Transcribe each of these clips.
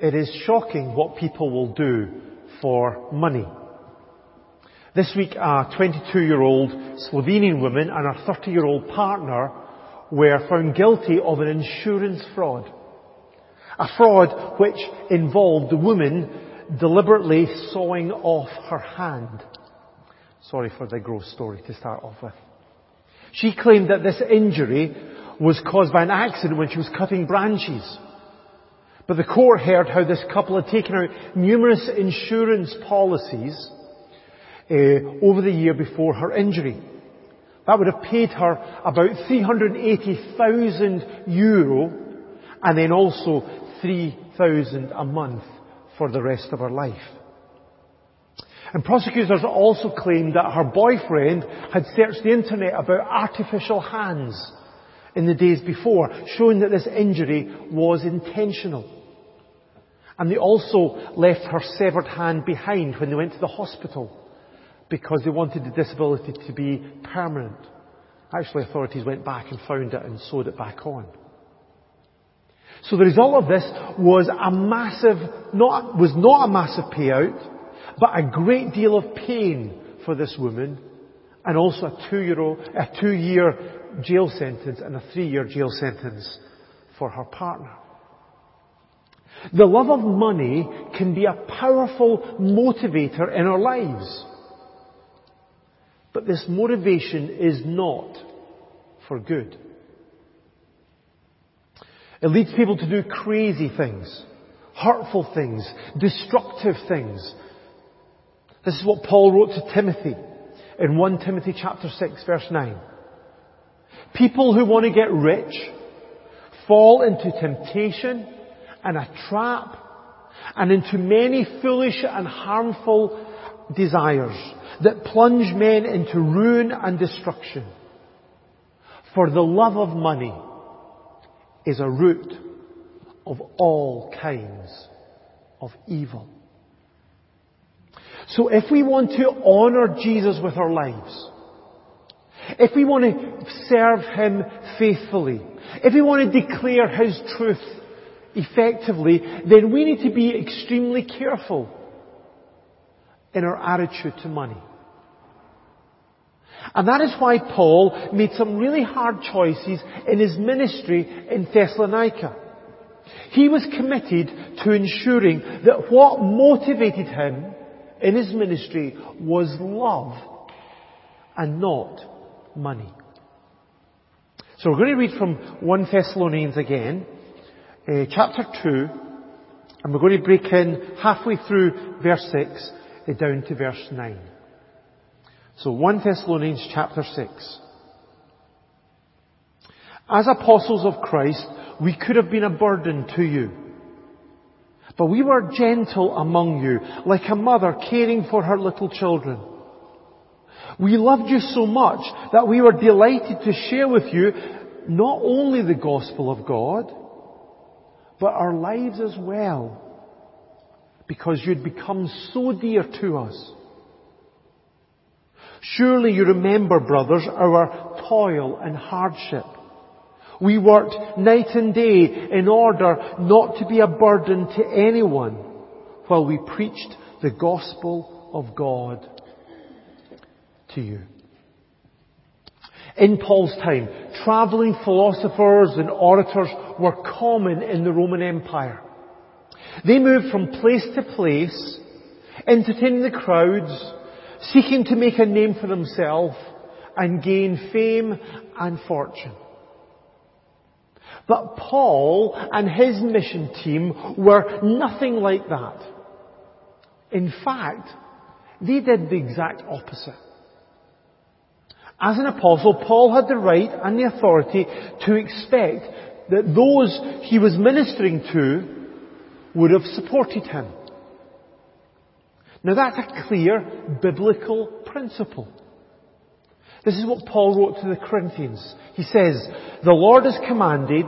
It is shocking what people will do for money. This week, a 22-year-old Slovenian woman and her 30-year-old partner were found guilty of an insurance fraud. A fraud which involved the woman deliberately sawing off her hand. Sorry for the gross story to start off with. She claimed that this injury was caused by an accident when she was cutting branches. But the court heard how this couple had taken out numerous insurance policies uh, over the year before her injury. That would have paid her about 380,000 euro and then also 3,000 a month for the rest of her life. And prosecutors also claimed that her boyfriend had searched the internet about artificial hands in the days before, showing that this injury was intentional. And they also left her severed hand behind when they went to the hospital because they wanted the disability to be permanent. Actually, authorities went back and found it and sewed it back on. So the result of this was a massive, not, was not a massive payout, but a great deal of pain for this woman, and also a two-year, a two-year jail sentence and a three-year jail sentence for her partner. The love of money can be a powerful motivator in our lives. But this motivation is not for good. It leads people to do crazy things, hurtful things, destructive things. This is what Paul wrote to Timothy in 1 Timothy chapter 6 verse 9. People who want to get rich fall into temptation and a trap and into many foolish and harmful desires that plunge men into ruin and destruction. For the love of money is a root of all kinds of evil. So if we want to honour Jesus with our lives, if we want to serve Him faithfully, if we want to declare His truth effectively, then we need to be extremely careful in our attitude to money. And that is why Paul made some really hard choices in his ministry in Thessalonica. He was committed to ensuring that what motivated him in his ministry was love and not money. So we're going to read from 1 Thessalonians again, uh, chapter 2, and we're going to break in halfway through verse 6 uh, down to verse 9. So 1 Thessalonians chapter 6. As apostles of Christ, we could have been a burden to you. But we were gentle among you, like a mother caring for her little children. We loved you so much that we were delighted to share with you not only the gospel of God, but our lives as well, because you'd become so dear to us. Surely you remember, brothers, our toil and hardship. We worked night and day in order not to be a burden to anyone while we preached the gospel of God to you. In Paul's time, traveling philosophers and orators were common in the Roman Empire. They moved from place to place, entertaining the crowds, seeking to make a name for themselves and gain fame and fortune. But Paul and his mission team were nothing like that. In fact, they did the exact opposite. As an apostle, Paul had the right and the authority to expect that those he was ministering to would have supported him. Now that's a clear biblical principle. This is what Paul wrote to the Corinthians. He says, the Lord has commanded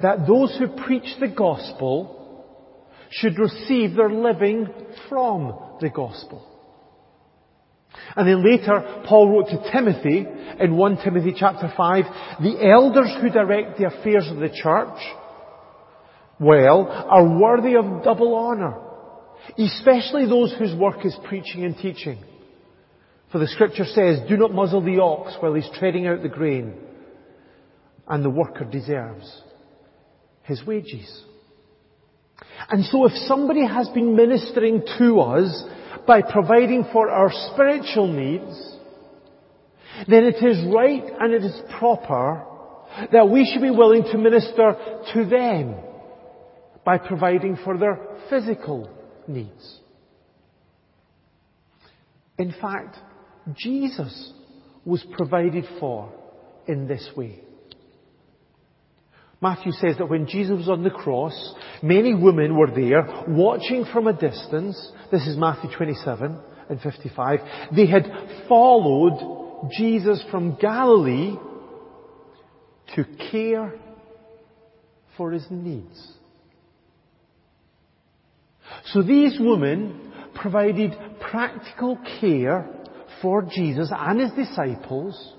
that those who preach the gospel should receive their living from the gospel. And then later, Paul wrote to Timothy in 1 Timothy chapter 5, the elders who direct the affairs of the church well are worthy of double honour, especially those whose work is preaching and teaching. For the scripture says, do not muzzle the ox while he's treading out the grain, and the worker deserves his wages. And so if somebody has been ministering to us by providing for our spiritual needs, then it is right and it is proper that we should be willing to minister to them by providing for their physical needs. In fact, Jesus was provided for in this way. Matthew says that when Jesus was on the cross, many women were there watching from a distance. This is Matthew 27 and 55. They had followed Jesus from Galilee to care for his needs. So these women provided practical care for Jesus and his disciples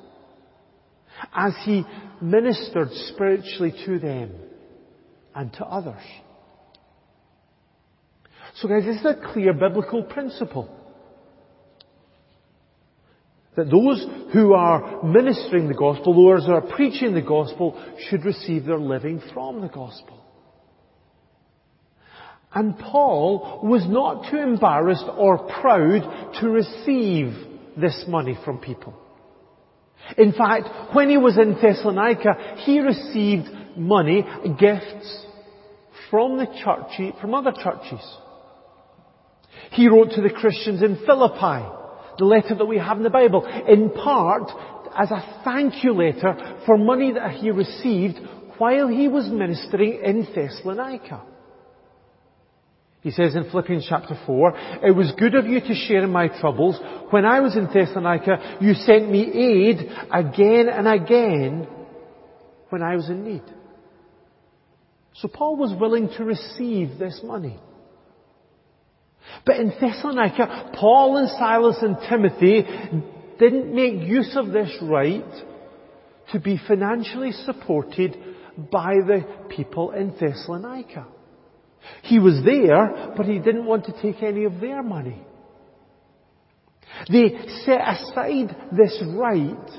as he ministered spiritually to them and to others. So guys, this is a clear biblical principle. That those who are ministering the gospel, those who are preaching the gospel, should receive their living from the gospel. And Paul was not too embarrassed or proud to receive this money from people. In fact, when he was in Thessalonica, he received money, gifts from the church, from other churches. He wrote to the Christians in Philippi, the letter that we have in the Bible, in part as a thank you letter for money that he received while he was ministering in Thessalonica. He says in Philippians chapter 4, It was good of you to share in my troubles. When I was in Thessalonica, you sent me aid again and again when I was in need. So Paul was willing to receive this money. But in Thessalonica, Paul and Silas and Timothy didn't make use of this right to be financially supported by the people in Thessalonica. He was there, but he didn't want to take any of their money. They set aside this right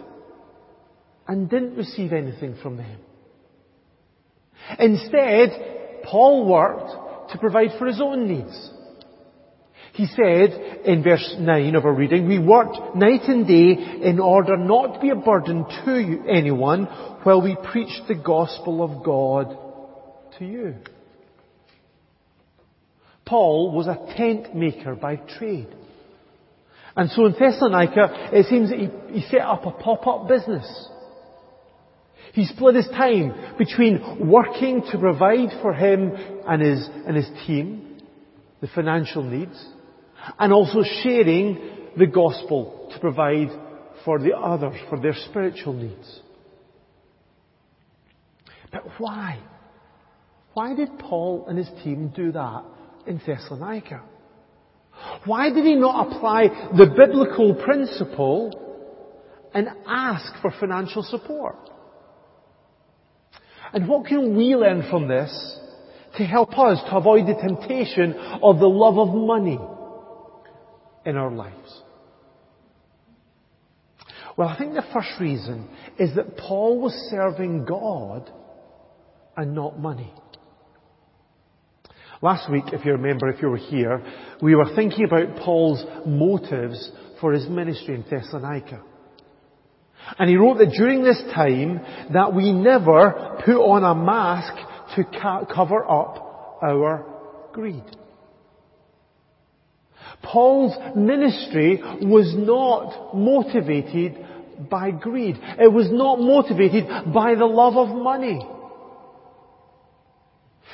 and didn't receive anything from them. Instead, Paul worked to provide for his own needs. He said in verse 9 of our reading, We worked night and day in order not to be a burden to anyone while we preached the gospel of God to you. Paul was a tent maker by trade. And so in Thessalonica, it seems that he, he set up a pop-up business. He split his time between working to provide for him and his, and his team, the financial needs, and also sharing the gospel to provide for the others, for their spiritual needs. But why? Why did Paul and his team do that in Thessalonica? Why did he not apply the biblical principle and ask for financial support? And what can we learn from this to help us to avoid the temptation of the love of money in our lives? Well, I think the first reason is that Paul was serving God and not money. Last week, if you remember, if you were here, we were thinking about Paul's motives for his ministry in Thessalonica. And he wrote that during this time that we never put on a mask to ca- cover up our greed. Paul's ministry was not motivated by greed. It was not motivated by the love of money.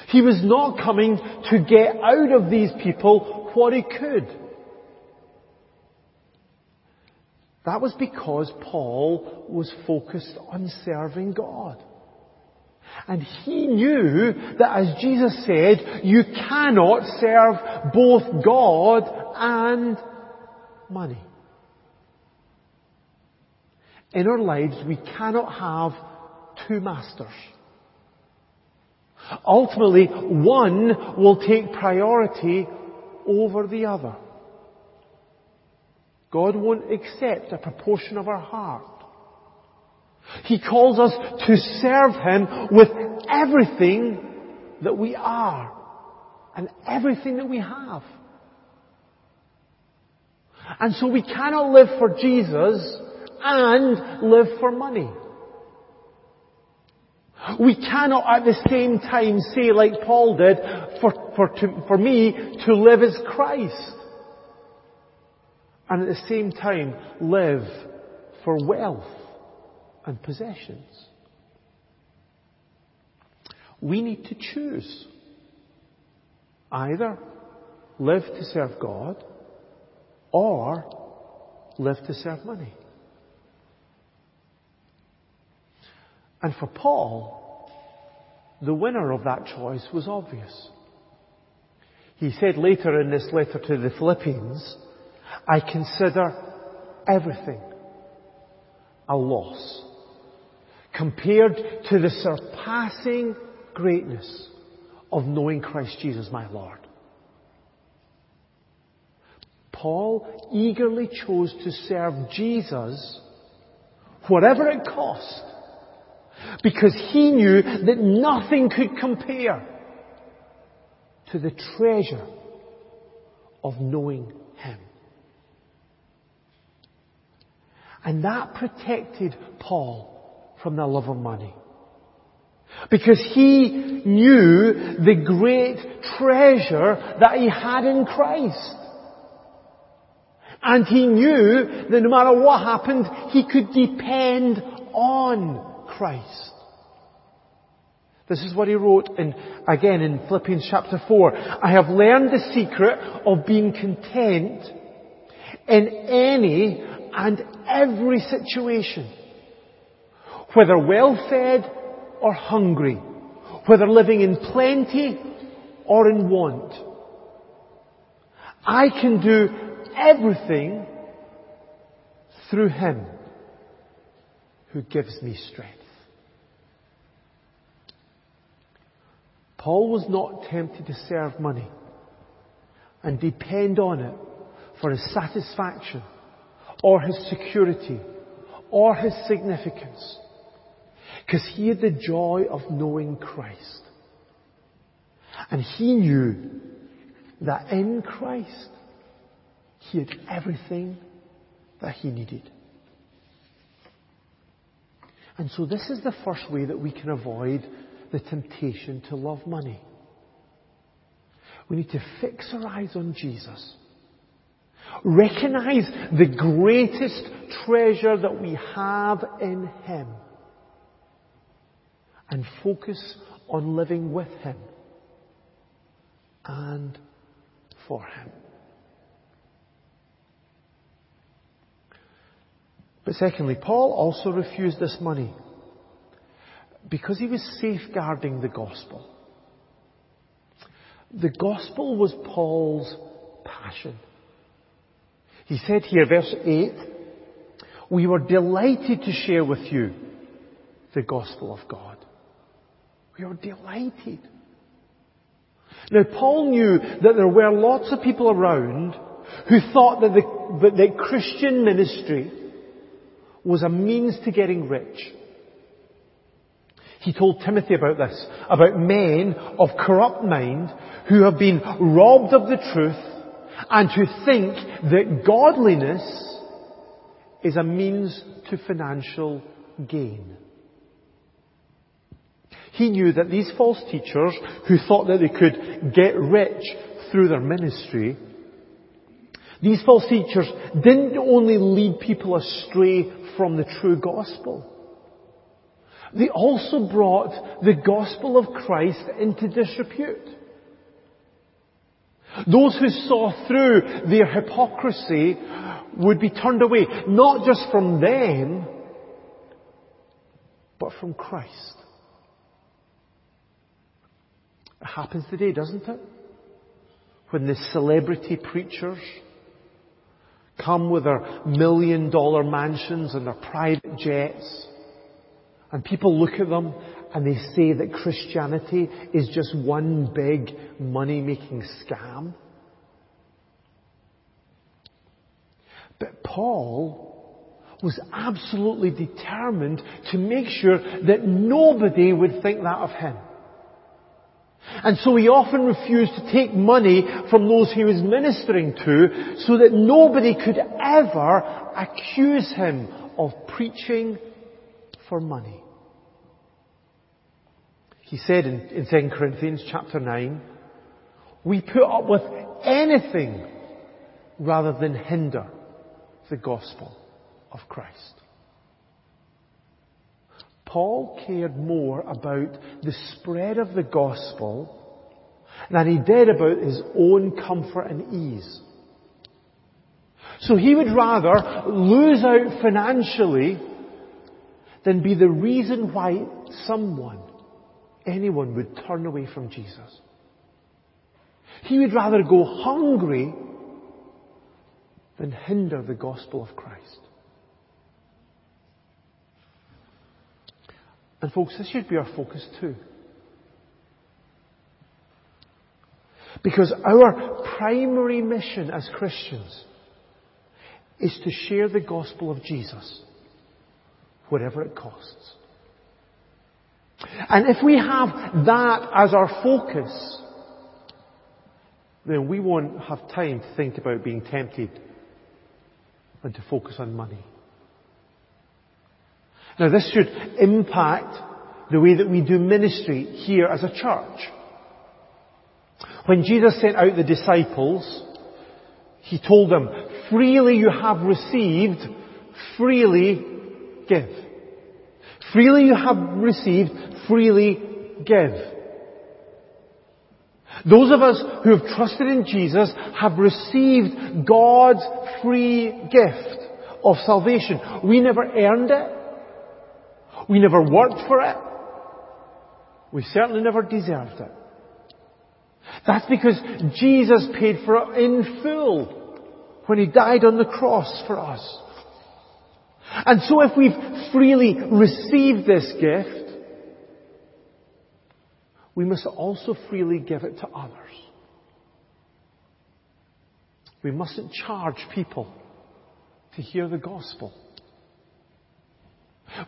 He was not coming to get out of these people what he could. That was because Paul was focused on serving God. And he knew that as Jesus said, you cannot serve both God and money. In our lives, we cannot have two masters. Ultimately, one will take priority over the other. God won't accept a proportion of our heart. He calls us to serve Him with everything that we are and everything that we have. And so we cannot live for Jesus and live for money. We cannot at the same time say like Paul did, for, for, to, for me to live as Christ. And at the same time live for wealth and possessions. We need to choose. Either live to serve God or live to serve money. And for Paul, the winner of that choice was obvious. He said later in this letter to the Philippians, I consider everything a loss compared to the surpassing greatness of knowing Christ Jesus my Lord. Paul eagerly chose to serve Jesus whatever it cost because he knew that nothing could compare to the treasure of knowing Him. And that protected Paul from the love of money. Because he knew the great treasure that he had in Christ. And he knew that no matter what happened, he could depend on Christ. This is what he wrote in, again in Philippians chapter 4. I have learned the secret of being content in any and every situation. Whether well fed or hungry. Whether living in plenty or in want. I can do everything through Him who gives me strength. Paul was not tempted to serve money and depend on it for his satisfaction or his security or his significance. Because he had the joy of knowing Christ. And he knew that in Christ he had everything that he needed. And so this is the first way that we can avoid the temptation to love money. We need to fix our eyes on Jesus. Recognize the greatest treasure that we have in Him. And focus on living with Him and for Him. But secondly, Paul also refused this money because he was safeguarding the gospel. The gospel was Paul's passion. He said here, verse 8, we were delighted to share with you the gospel of God. We were delighted. Now Paul knew that there were lots of people around who thought that the, that Christian ministry was a means to getting rich. He told Timothy about this, about men of corrupt mind who have been robbed of the truth and who think that godliness is a means to financial gain. He knew that these false teachers who thought that they could get rich through their ministry, these false teachers didn't only lead people astray from the true gospel, they also brought the gospel of Christ into disrepute. Those who saw through their hypocrisy would be turned away, not just from them, but from Christ. It happens today, doesn't it? When the celebrity preachers come with their million dollar mansions and their private jets and people look at them and they say that Christianity is just one big money-making scam. But Paul was absolutely determined to make sure that nobody would think that of him. And so he often refused to take money from those he was ministering to so that nobody could ever accuse him of preaching for money. He said in, in 2 Corinthians chapter 9, we put up with anything rather than hinder the gospel of Christ. Paul cared more about the spread of the gospel than he did about his own comfort and ease. So he would rather lose out financially than be the reason why someone, anyone would turn away from Jesus. He would rather go hungry than hinder the gospel of Christ. And folks, this should be our focus too. Because our primary mission as Christians is to share the gospel of Jesus, whatever it costs. And if we have that as our focus, then we won't have time to think about being tempted and to focus on money. Now this should impact the way that we do ministry here as a church. When Jesus sent out the disciples, He told them, freely you have received, freely give. Freely you have received, freely give. Those of us who have trusted in Jesus have received God's free gift of salvation. We never earned it. We never worked for it. We certainly never deserved it. That's because Jesus paid for it in full when He died on the cross for us. And so if we've freely received this gift, we must also freely give it to others. We mustn't charge people to hear the gospel.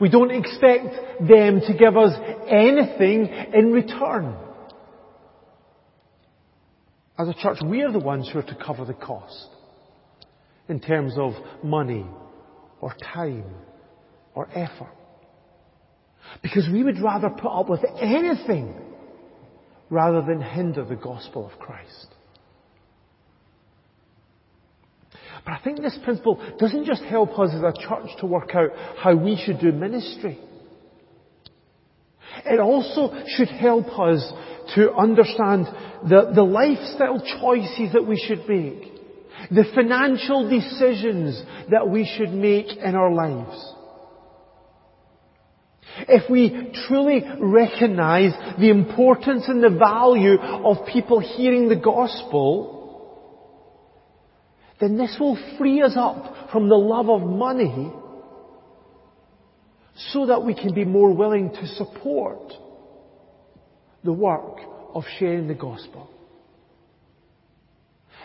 We don't expect them to give us anything in return. As a church, we are the ones who are to cover the cost in terms of money or time or effort. Because we would rather put up with anything rather than hinder the gospel of Christ. But I think this principle doesn't just help us as a church to work out how we should do ministry. It also should help us to understand the, the lifestyle choices that we should make. The financial decisions that we should make in our lives. If we truly recognize the importance and the value of people hearing the gospel, then this will free us up from the love of money so that we can be more willing to support the work of sharing the gospel.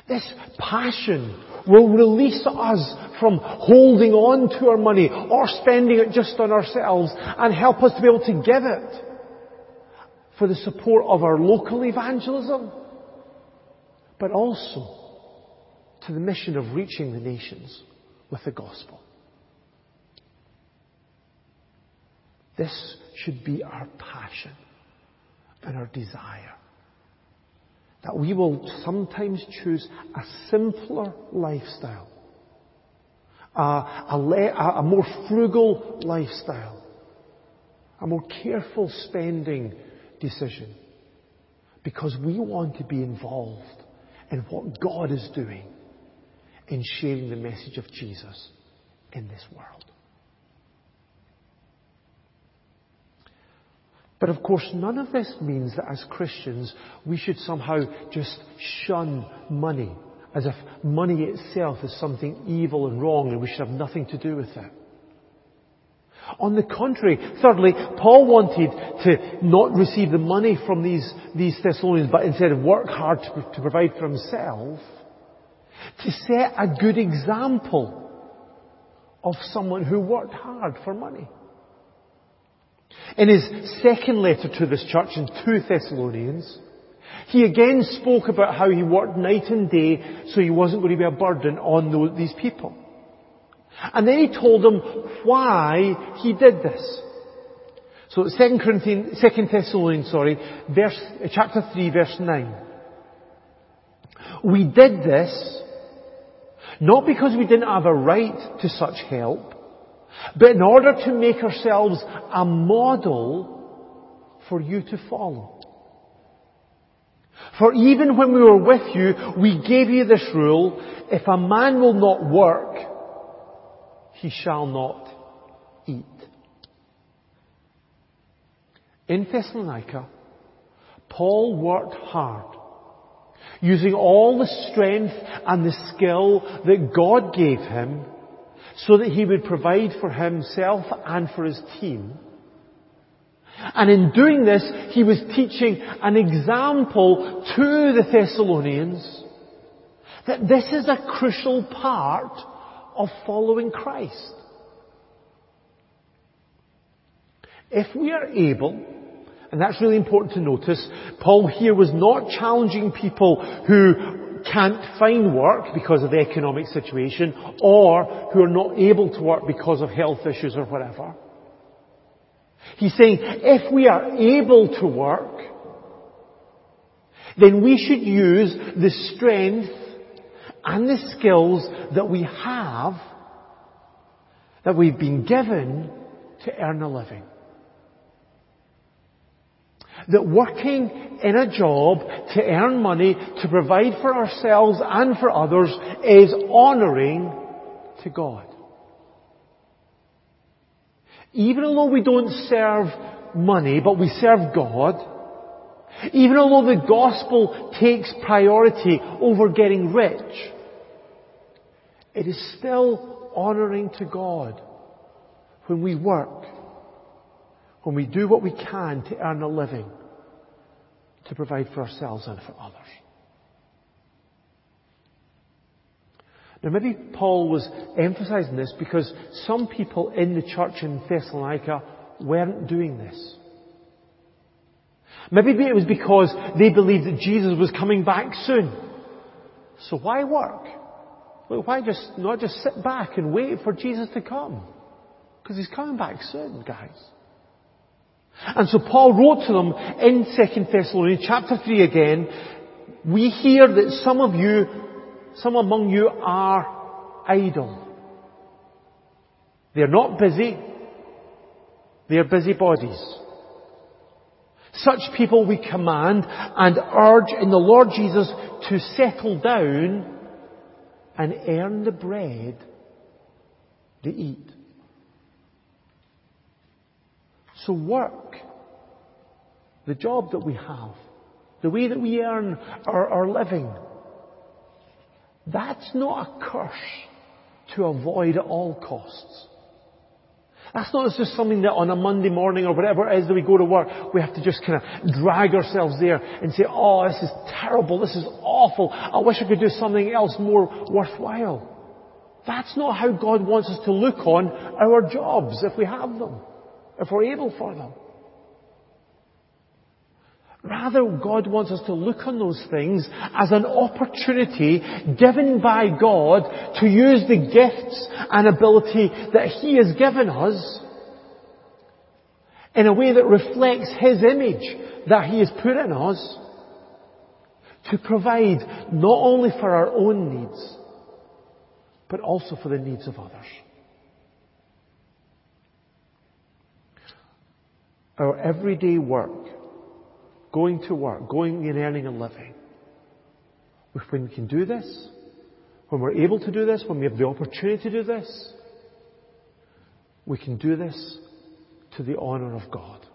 This passion will release us from holding on to our money or spending it just on ourselves and help us to be able to give it for the support of our local evangelism, but also to the mission of reaching the nations with the gospel. This should be our passion and our desire. That we will sometimes choose a simpler lifestyle, a, a, a more frugal lifestyle, a more careful spending decision, because we want to be involved in what God is doing in sharing the message of Jesus in this world. But of course, none of this means that as Christians, we should somehow just shun money, as if money itself is something evil and wrong and we should have nothing to do with it. On the contrary, thirdly, Paul wanted to not receive the money from these, these Thessalonians, but instead work hard to, to provide for himself, to set a good example of someone who worked hard for money. In his second letter to this church in 2 Thessalonians, he again spoke about how he worked night and day so he wasn't going to be a burden on these people. And then he told them why he did this. So 2 Corinthians, 2 Thessalonians, sorry, verse, chapter 3 verse 9. We did this not because we didn't have a right to such help, but in order to make ourselves a model for you to follow. For even when we were with you, we gave you this rule, if a man will not work, he shall not eat. In Thessalonica, Paul worked hard, using all the strength and the skill that God gave him so that he would provide for himself and for his team. And in doing this, he was teaching an example to the Thessalonians that this is a crucial part of following Christ. If we are able, and that's really important to notice, Paul here was not challenging people who can't find work because of the economic situation or who are not able to work because of health issues or whatever. He's saying if we are able to work, then we should use the strength and the skills that we have, that we've been given to earn a living. That working in a job to earn money, to provide for ourselves and for others is honouring to God. Even although we don't serve money, but we serve God, even although the gospel takes priority over getting rich, it is still honouring to God when we work, when we do what we can to earn a living, to provide for ourselves and for others. Now maybe Paul was emphasizing this because some people in the church in Thessalonica weren't doing this. Maybe it was because they believed that Jesus was coming back soon. So why work? Why just not just sit back and wait for Jesus to come? Because he's coming back soon, guys. And so Paul wrote to them in 2 Thessalonians chapter 3 again, we hear that some of you some among you are idle. They're not busy. They're busybodies. Such people we command and urge in the Lord Jesus to settle down and earn the bread they eat. So work. The job that we have. The way that we earn our, our living that's not a curse to avoid at all costs. That's not just something that on a Monday morning or whatever it is that we go to work, we have to just kind of drag ourselves there and say, oh, this is terrible, this is awful, I wish I could do something else more worthwhile. That's not how God wants us to look on our jobs if we have them, if we're able for them. Rather, God wants us to look on those things as an opportunity given by God to use the gifts and ability that He has given us in a way that reflects His image that He has put in us to provide not only for our own needs, but also for the needs of others. Our everyday work going to work, going and earning a living. When we can do this, when we're able to do this, when we have the opportunity to do this, we can do this to the honour of God.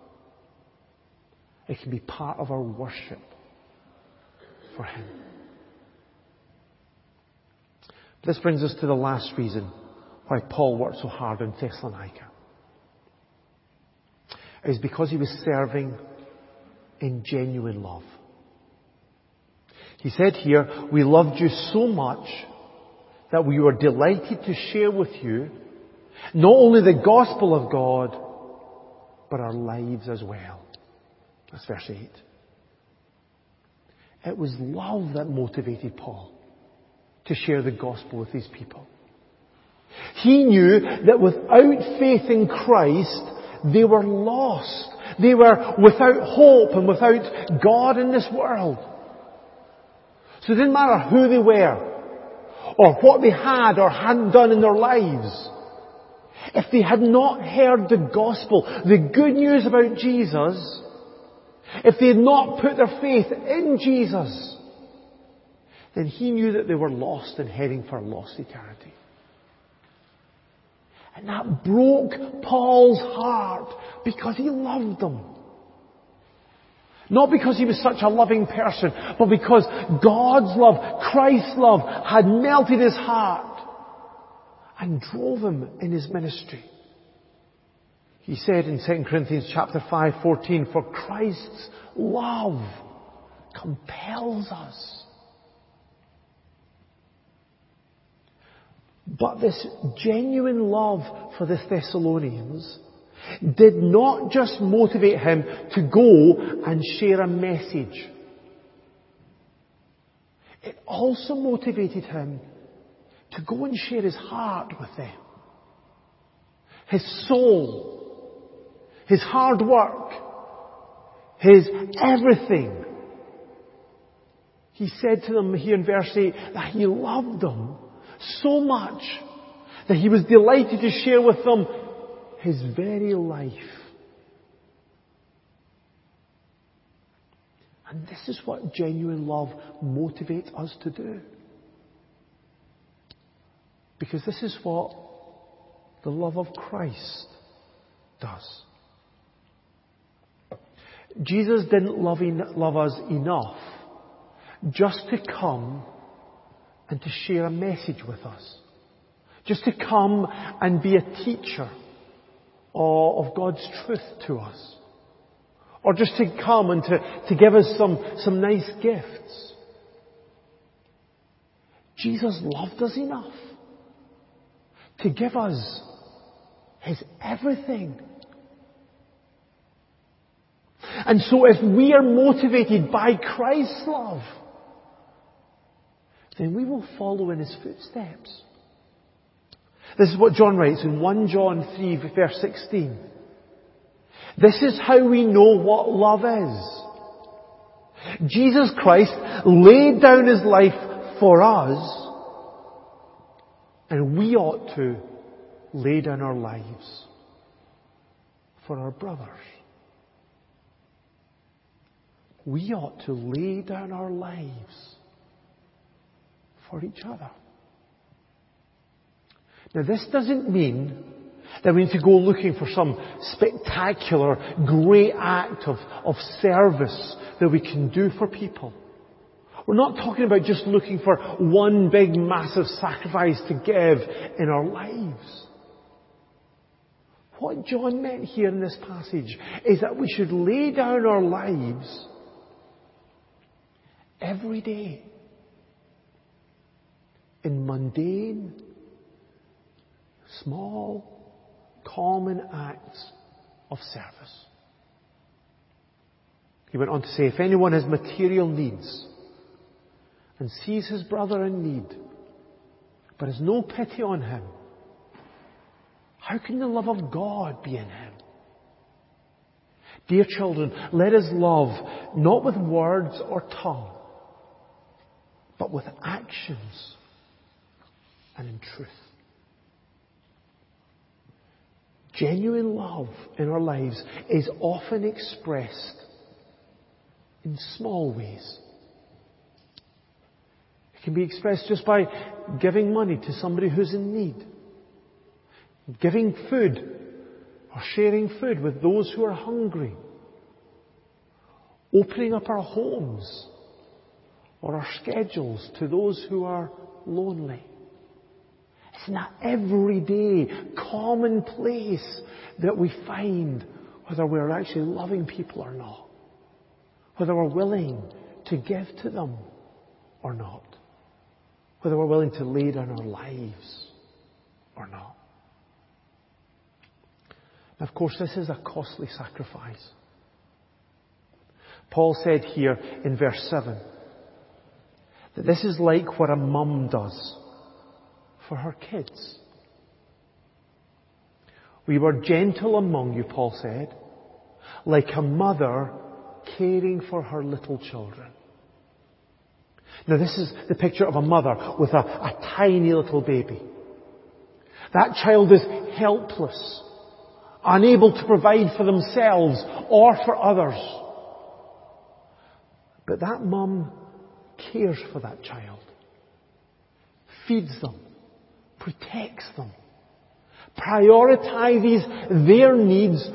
It can be part of our worship for Him. This brings us to the last reason why Paul worked so hard in Thessalonica. is because he was serving in genuine love. He said here, we loved you so much that we were delighted to share with you not only the gospel of God, but our lives as well. That's verse 8. It was love that motivated Paul to share the gospel with these people. He knew that without faith in Christ, they were lost. They were without hope and without God in this world. So it didn't matter who they were, or what they had or hadn't done in their lives. If they had not heard the gospel, the good news about Jesus, if they had not put their faith in Jesus, then he knew that they were lost and heading for a lost eternity. And that broke Paul's heart because he loved them. Not because he was such a loving person, but because God's love, Christ's love, had melted his heart and drove him in his ministry. He said in 2 Corinthians chapter 5, 14, for Christ's love compels us. But this genuine love for the Thessalonians did not just motivate him to go and share a message. It also motivated him to go and share his heart with them. His soul, his hard work, his everything. He said to them here in verse 8 that he loved them so much that he was delighted to share with them his very life. And this is what genuine love motivates us to do. Because this is what the love of Christ does. Jesus didn't love, en- love us enough just to come and to share a message with us. Just to come and be a teacher of God's truth to us. Or just to come and to, to give us some, some nice gifts. Jesus loved us enough to give us His everything. And so if we are motivated by Christ's love, then we will follow in His footsteps. This is what John writes in 1 John 3 verse 16. This is how we know what love is. Jesus Christ laid down His life for us, and we ought to lay down our lives for our brothers. We ought to lay down our lives for each other. Now this doesn't mean that we need to go looking for some spectacular, great act of, of service that we can do for people. We're not talking about just looking for one big massive sacrifice to give in our lives. What John meant here in this passage is that we should lay down our lives every day in mundane, small, common acts of service. He went on to say, if anyone has material needs and sees his brother in need, but has no pity on him, how can the love of God be in him? Dear children, let us love not with words or tongue, but with actions and in truth. Genuine love in our lives is often expressed in small ways. It can be expressed just by giving money to somebody who's in need, giving food or sharing food with those who are hungry, opening up our homes or our schedules to those who are lonely. It's that everyday, commonplace that we find whether we're actually loving people or not, whether we're willing to give to them or not, whether we're willing to lay down our lives or not. Of course, this is a costly sacrifice. Paul said here in verse 7 that this is like what a mum does for her kids. We were gentle among you, Paul said, like a mother caring for her little children. Now this is the picture of a mother with a, a tiny little baby. That child is helpless, unable to provide for themselves or for others. But that mum cares for that child, feeds them, protects them, prioritizes their needs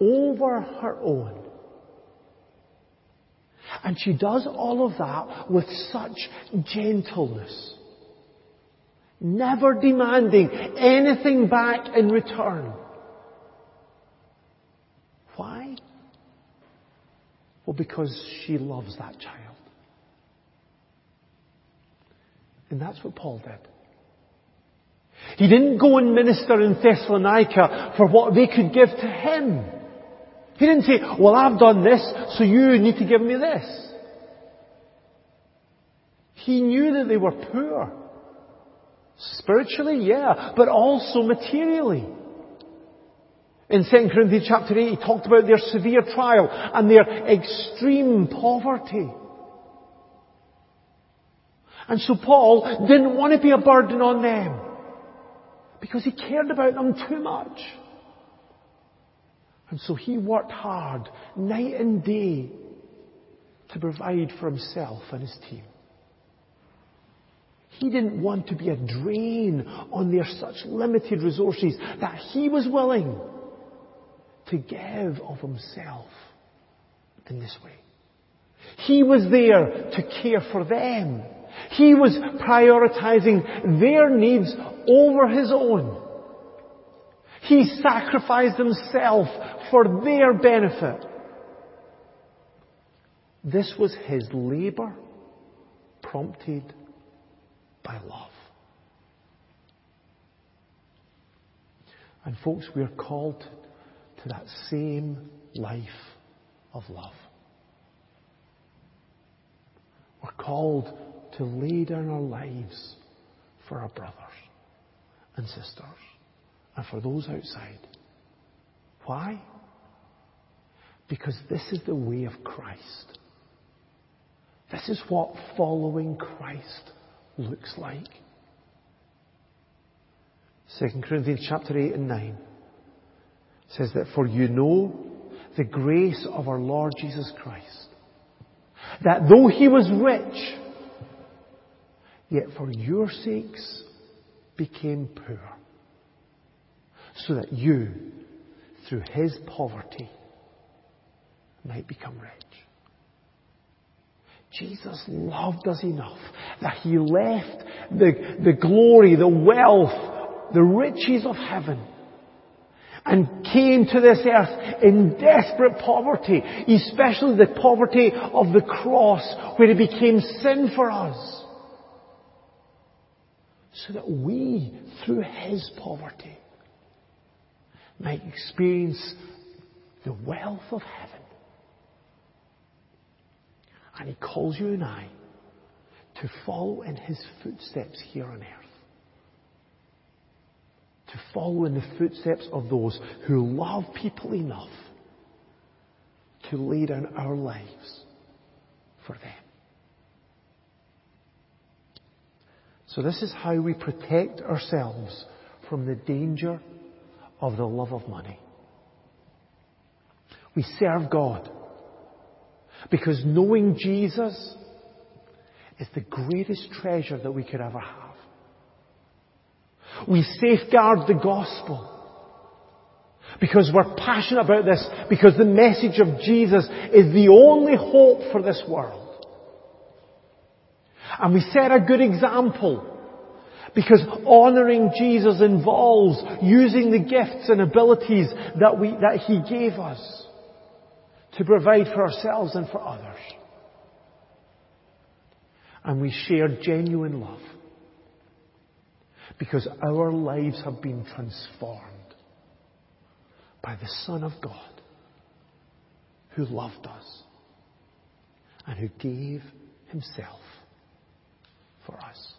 over her own. And she does all of that with such gentleness. Never demanding anything back in return. Why? Well, because she loves that child. And that's what Paul did. He didn't go and minister in Thessalonica for what they could give to him. He didn't say, well, I've done this, so you need to give me this. He knew that they were poor. Spiritually, yeah, but also materially. In 2 Corinthians chapter 8, he talked about their severe trial and their extreme poverty. And so Paul didn't want to be a burden on them because he cared about them too much. And so he worked hard, night and day, to provide for himself and his team. He didn't want to be a drain on their such limited resources that he was willing to give of himself in this way. He was there to care for them. He was prioritizing their needs over his own. He sacrificed himself for their benefit. This was his labor prompted by love. And folks, we are called to that same life of love. We're called to lay down our lives for our brothers and sisters and for those outside. Why? Because this is the way of Christ. This is what following Christ looks like. 2 Corinthians chapter 8 and 9 says that for you know the grace of our Lord Jesus Christ, that though he was rich, yet for your sakes became poor, so that you, through his poverty, might become rich. Jesus loved us enough that he left the, the glory, the wealth, the riches of heaven and came to this earth in desperate poverty, especially the poverty of the cross where he became sin for us. So that we, through his poverty, might experience the wealth of heaven. And he calls you and I to follow in his footsteps here on earth. To follow in the footsteps of those who love people enough to lay down our lives for them. So this is how we protect ourselves from the danger of the love of money. We serve God because knowing Jesus is the greatest treasure that we could ever have. We safeguard the gospel because we're passionate about this, because the message of Jesus is the only hope for this world. And we set a good example because honoring Jesus involves using the gifts and abilities that we, that He gave us. to provide for ourselves and for others. And we share genuine love because our lives have been transformed by the Son of God who loved us and who gave himself for us.